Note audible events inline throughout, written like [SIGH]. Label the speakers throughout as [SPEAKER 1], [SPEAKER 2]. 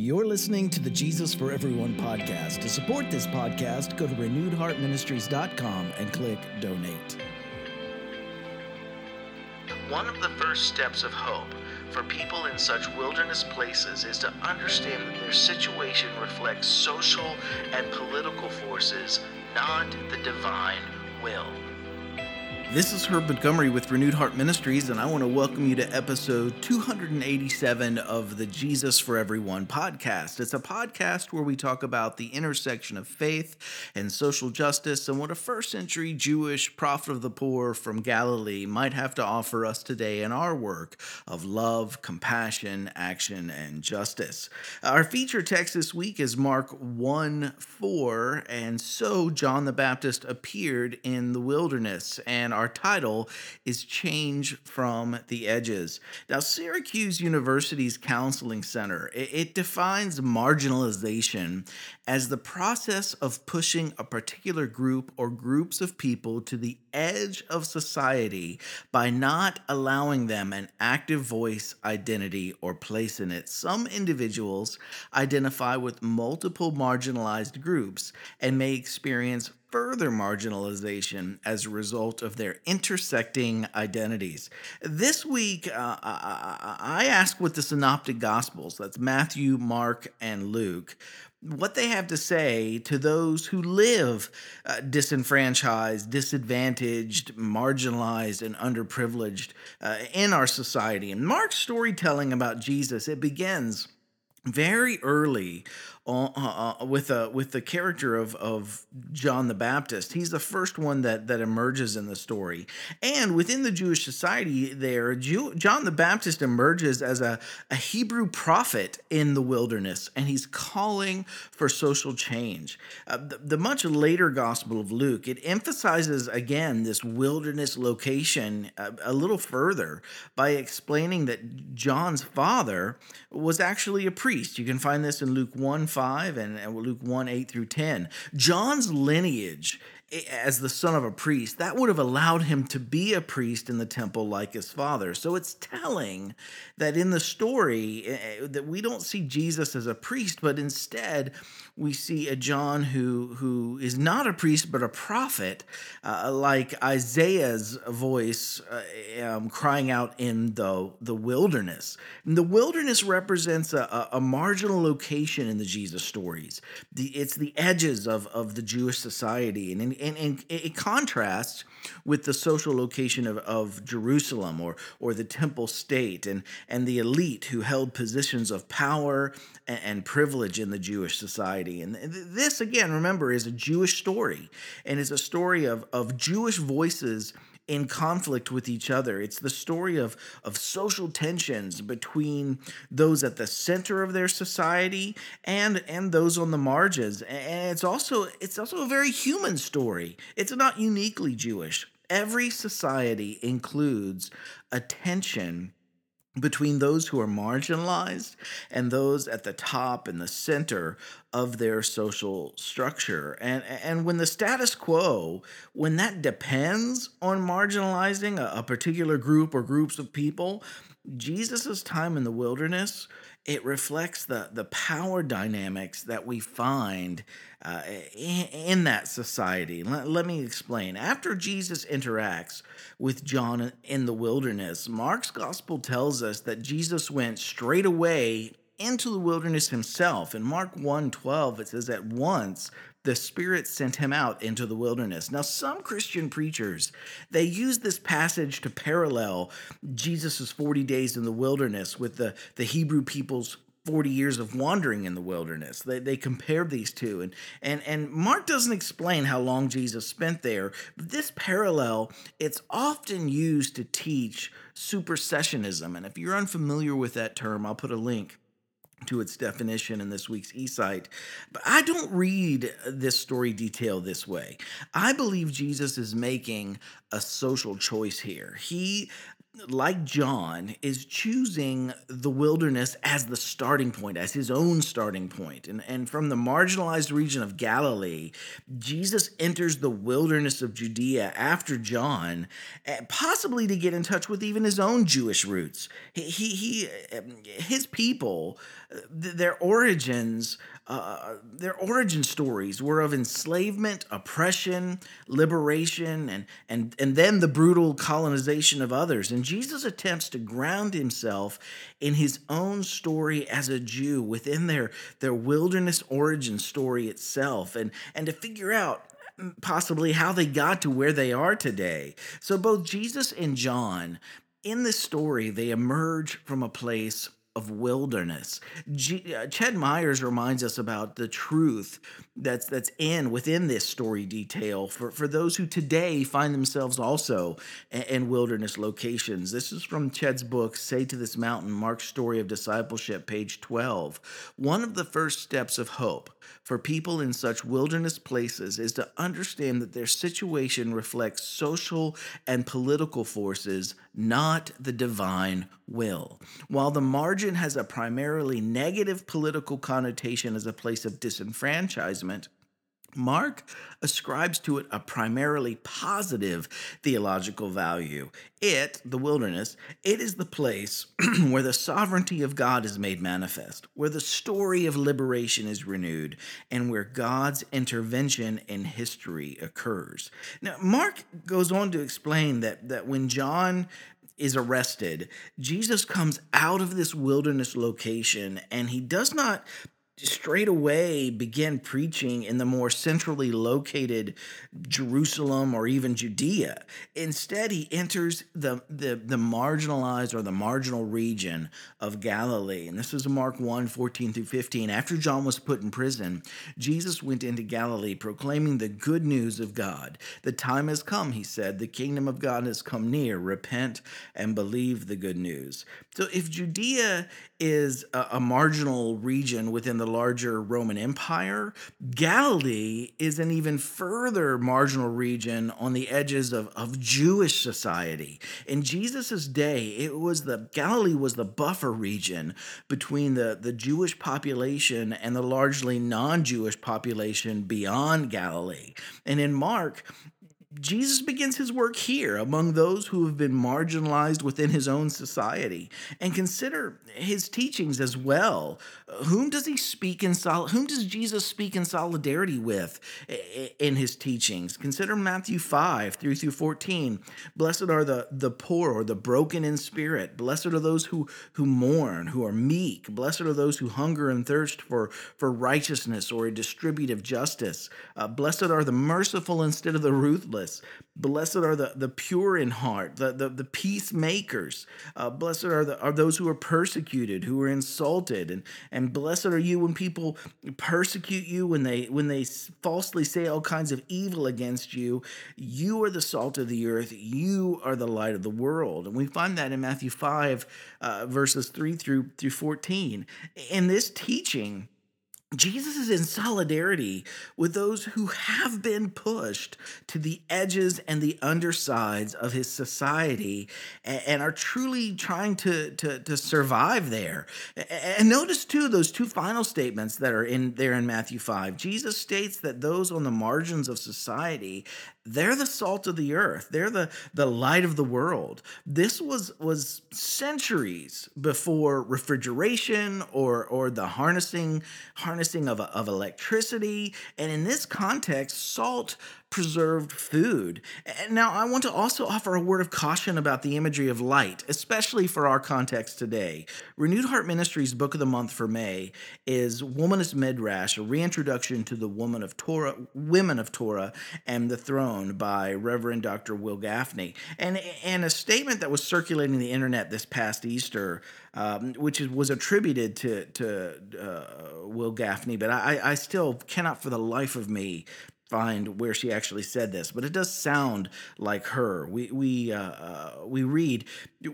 [SPEAKER 1] You're listening to the Jesus for Everyone podcast. To support this podcast, go to renewedheartministries.com and click donate.
[SPEAKER 2] One of the first steps of hope for people in such wilderness places is to understand that their situation reflects social and political forces, not the divine will.
[SPEAKER 1] This is Herb Montgomery with Renewed Heart Ministries, and I want to welcome you to episode 287 of the Jesus for Everyone podcast. It's a podcast where we talk about the intersection of faith and social justice and what a first century Jewish prophet of the poor from Galilee might have to offer us today in our work of love, compassion, action, and justice. Our feature text this week is Mark 1 4, and so John the Baptist appeared in the wilderness and our title is Change from the Edges. Now, Syracuse University's Counseling Center, it, it defines marginalization as the process of pushing a particular group or groups of people to the edge of society by not allowing them an active voice, identity, or place in it. Some individuals identify with multiple marginalized groups and may experience further marginalization as a result of their intersecting identities. This week, uh, I ask what the Synoptic Gospels, that's Matthew, Mark, and Luke, what they have to say to those who live uh, disenfranchised, disadvantaged, marginalized, and underprivileged uh, in our society. And Mark's storytelling about Jesus, it begins very early uh, uh, with a with the character of of John the Baptist. He's the first one that that emerges in the story, and within the Jewish society, there Jew, John the Baptist emerges as a, a Hebrew prophet in the wilderness, and he's calling for social change. Uh, the, the much later Gospel of Luke it emphasizes again this wilderness location a, uh, a little further by explaining that John's father was actually a priest. You can find this in Luke one. 5 and, and Luke 1 8 through 10. John's lineage as the son of a priest, that would have allowed him to be a priest in the temple like his father. So it's telling that in the story eh, eh, that we don't see Jesus as a priest, but instead we see a John who who is not a priest but a prophet, uh, like Isaiah's voice uh, um, crying out in the the wilderness. And the wilderness represents a, a, marginal location in the Jesus stories. The, it's the edges of of the Jewish society, and in, and, and it contrasts with the social location of, of Jerusalem or, or the temple state and, and the elite who held positions of power and, and privilege in the Jewish society. And this, again, remember, is a Jewish story and is a story of, of Jewish voices in conflict with each other. It's the story of, of social tensions between those at the center of their society and and those on the margins. And it's also it's also a very human story. It's not uniquely Jewish. Every society includes a tension between those who are marginalized and those at the top and the center of their social structure. And, and when the status quo, when that depends on marginalizing a, a particular group or groups of people, Jesus' time in the wilderness it reflects the the power dynamics that we find uh, in, in, that society. Let, let me explain. After Jesus interacts with John in the wilderness, Mark's gospel tells us that Jesus went straight away into the wilderness himself. In Mark 1 12, it says, At once the Spirit sent him out into the wilderness. Now, some Christian preachers, they use this passage to parallel Jesus' 40 days in the wilderness with the, the Hebrew people's 40 years of wandering in the wilderness. They, they compare these two. And, and, and Mark doesn't explain how long Jesus spent there. But this parallel, it's often used to teach supersessionism. And if you're unfamiliar with that term, I'll put a link to its definition in this week's eSight. But I don't read this story detail this way. I believe Jesus is making a social choice here. He like John, is choosing the wilderness as the starting point, as his own starting point. And, and from the marginalized region of Galilee, Jesus enters the wilderness of Judea after John, eh, possibly to get in touch with even his own Jewish roots. He, he, he his people, their origins uh, their origin stories were of enslavement, oppression, liberation, and, and, and then the brutal colonization of others. And Jesus attempts to ground himself in his own story as a Jew within their, their wilderness origin story itself and, and to figure out possibly how they got to where they are today. So both Jesus and John in this story, they emerge from a place of wilderness. G- uh, Myers reminds us about the truth that's that's in within this story detail for, for those who today find themselves also in, in wilderness locations. This is from Ched's book, Say to This Mountain, Mark's Story of Discipleship, page 12. One of the first steps of hope for people in such wilderness places is to understand that their situation reflects social and political forces, not the divine will. While the margin has a primarily negative political connotation as a place of disenfranchisement, Mark ascribes to it a primarily positive theological value. It, the wilderness, it is the place [CLEARS THROAT] where the sovereignty of God is made manifest, where the story of liberation is renewed, and where God's intervention in history occurs. Now, Mark goes on to explain that, that when John is arrested, Jesus comes out of this wilderness location and he does not straight away begin preaching in the more centrally located Jerusalem or even Judea. Instead, he enters the, the, the marginalized or the marginal region of Galilee. And this is Mark 1 14 through 15. After John was put in prison, Jesus went into Galilee proclaiming the good news of God. The time has come, he said. The kingdom of God has come near. Repent and believe the good news. So if Judea is a, a marginal region within the larger Roman Empire. Galilee is an even further marginal region on the edges of, of Jewish society. In Jesus' day, it was the Galilee was the buffer region between the, the Jewish population and the largely non-Jewish population beyond Galilee. And in Mark, Jesus begins his work here among those who have been marginalized within his own society. And consider his teachings as well. Whom does he speak in sol- whom does Jesus speak in solidarity with in his teachings? Consider Matthew 5 3 through 14. Blessed are the, the poor or the broken in spirit. Blessed are those who, who mourn, who are meek. Blessed are those who hunger and thirst for, for righteousness or a distributive justice. Uh, blessed are the merciful instead of the ruthless Blessed are the, the pure in heart, the, the, the peacemakers. Uh, blessed are, the, are those who are persecuted, who are insulted. And, and blessed are you when people persecute you, when they, when they falsely say all kinds of evil against you. You are the salt of the earth. You are the light of the world. And we find that in Matthew 5, uh, verses 3 through, through 14. In this teaching, Jesus is in solidarity with those who have been pushed to the edges and the undersides of his society and, are truly trying to, to, to survive there. And notice, too, those two final statements that are in there in Matthew 5. Jesus states that those on the margins of society, they're the salt of the earth. They're the, the light of the world. This was was centuries before refrigeration or or the harnessing harnessing of, of electricity. And in this context, salt preserved food. Now, I want to also offer a word of caution about the imagery of light, especially for our context today. Renewed Heart Ministries book of the month for May is Womanist Midrash, a reintroduction to the woman of Torah, women of Torah and the throne by Reverend Dr. Wil Gafney, And, and a statement that was circulating the internet this past Easter, um, which was attributed to, to uh, Wil Gafney, but I, I still cannot for the life of me find where she actually said this, but it does sound like her. We we uh, uh, we read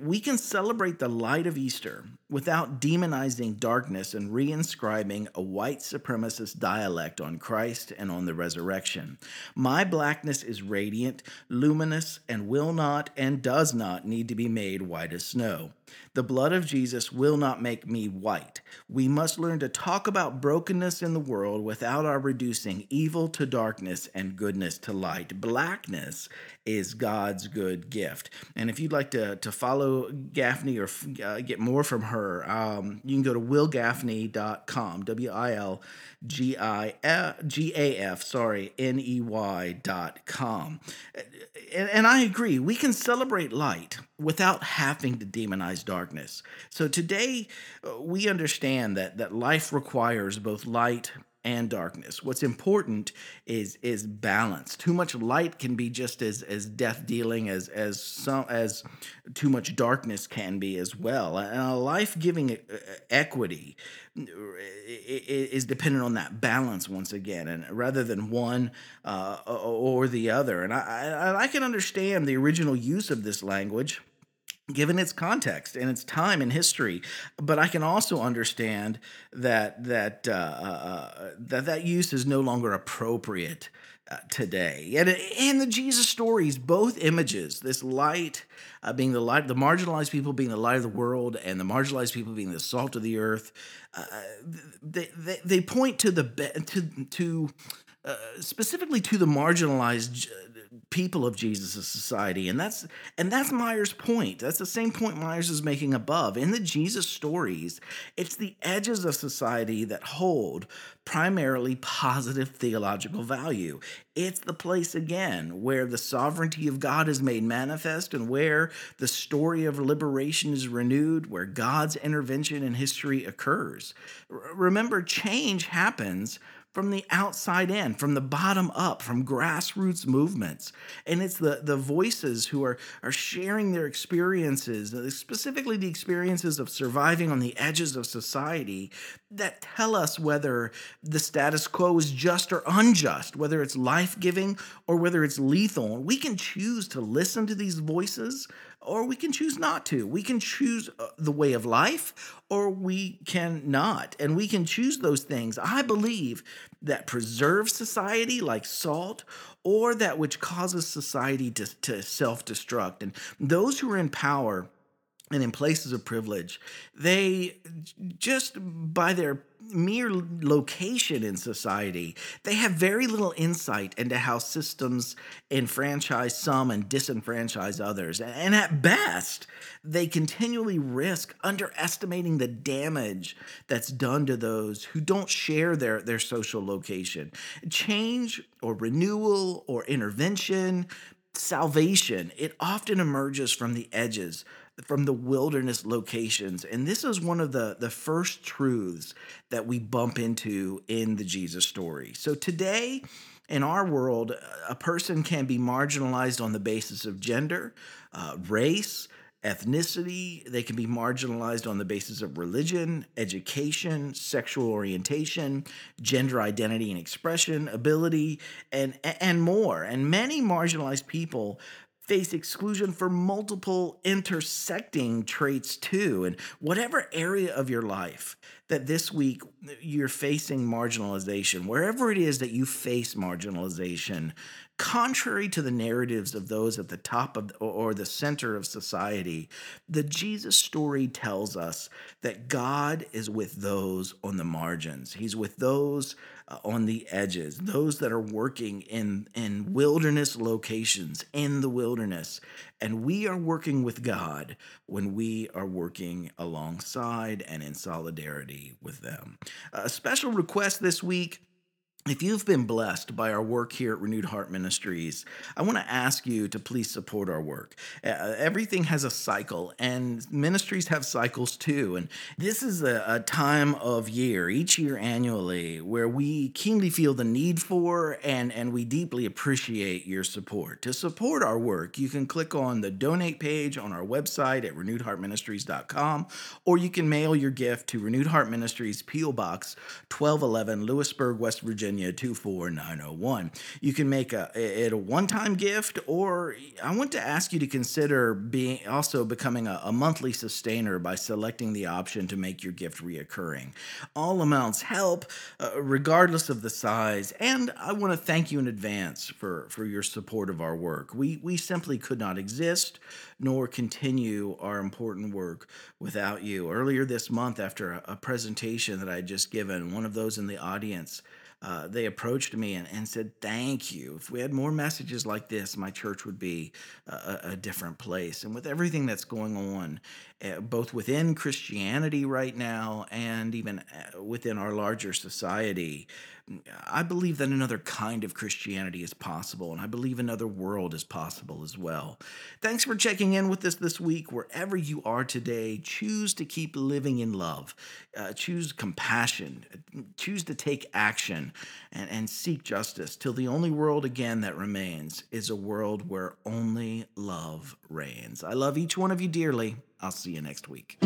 [SPEAKER 1] we can celebrate the light of Easter without demonizing darkness and reinscribing a white supremacist dialect on Christ and on the resurrection. My blackness is radiant, luminous, and will not and does not need to be made white as snow. The blood of Jesus will not make me white. We must learn to talk about brokenness in the world without our reducing evil to darkness and goodness to light. Blackness is God's good gift. And if you'd like to, to follow Gafney or uh, get more from her, um, you can go to wilgafney.com, W I L G I G A F, sorry, N E Y.com. And, and I agree, we can celebrate light without having to demonize darkness. So today, uh, we understand that, that life requires both light and darkness. What's important is is balance. Too much light can be just as as death dealing as as some as too much darkness can be as well. And a life giving equity is dependent on that balance once again, and rather than one uh, or the other. And I, I I can understand the original use of this language given its context and its time and history. But I can also understand that that uh, uh, that that use is no longer appropriate uh, today. And in the Jesus stories, both images, this light uh, being the light, the marginalized people being the light of the world, and the marginalized people being the salt of the earth, uh, they, they they point to the to to uh, specifically to the marginalized people of Jesus' society. And that's and that's Myers' point. That's the same point Myers is making above. In the Jesus stories, it's the edges of society that hold primarily positive theological value. It's the place again where the sovereignty of God is made manifest and where the story of liberation is renewed, where God's intervention in history occurs. remember, change happens from the outside in, from the bottom up, from grassroots movements. And it's the, the voices who are, are sharing their experiences, uh, specifically the experiences of surviving on the edges of society, that tell us whether the status quo is just or unjust, whether it's life giving or whether it's lethal. We can choose to listen to these voices or we can choose not to. We can choose uh, the way of life or we can not. And we can choose those things. I believe that preserve society like salt or that which causes society to, to self destruct. And those who are in power and in places of privilege, they just by their mere location in society, they have very little insight into how systems enfranchise some and disenfranchise others. And at best, they continually risk underestimating the damage that's done to those who don't share their, their social location. Change or renewal or intervention, salvation, it often emerges from the edges from the wilderness locations. And this is one of the, the first truths that we bump into in the Jesus story. So today, in our world, a person can be marginalized on the basis of gender, uh, race, ethnicity. They can be marginalized on the basis of religion, education, sexual orientation, gender identity and expression, ability, and, and more. And many marginalized people face exclusion for multiple intersecting traits too. And whatever area of your life that this week you're facing marginalization, wherever it is that you face marginalization, contrary to the narratives of those at the top of or the center of society, the Jesus story tells us that God is with those on the margins. He's with those uh, on the edges, those that are working in, in wilderness locations, in the wilderness. And we are working with God when we are working alongside and in solidarity with them. A special request this week if you've been blessed by our work here at Renewed Heart Ministries, I want to ask you to please support our work. Uh, everything has a cycle, and ministries have cycles too. And this is a, a, time of year, each year annually, where we keenly feel the need for and, and we deeply appreciate your support. To support our work, you can click on the donate page on our website at renewedheartministries.com, or you can mail your gift to Renewed Heart Ministries, P.O. Box 1211, Lewisburg, West Virginia. Virginia 24901. You can make a, it a one time gift, or I want to ask you to consider being also becoming a, a monthly sustainer by selecting the option to make your gift reoccurring. All amounts help, uh, regardless of the size, and I want to thank you in advance for, for your support of our work. We, we simply could not exist nor continue our important work without you. Earlier this month, after a, a presentation that I had just given, one of those in the audience uh, they approached me and, and said, Thank you. If we had more messages like this, my church would be a, a different place. And with everything that's going on, uh, both within Christianity right now and even uh, within our larger society, I believe that another kind of Christianity is possible, and I believe another world is possible as well. Thanks for checking in with us this week. Wherever you are today, choose to keep living in love, uh, choose compassion, choose to take action, and, and seek justice till the only world again that remains is a world where only love reigns. I love each one of you dearly. I'll see you next week.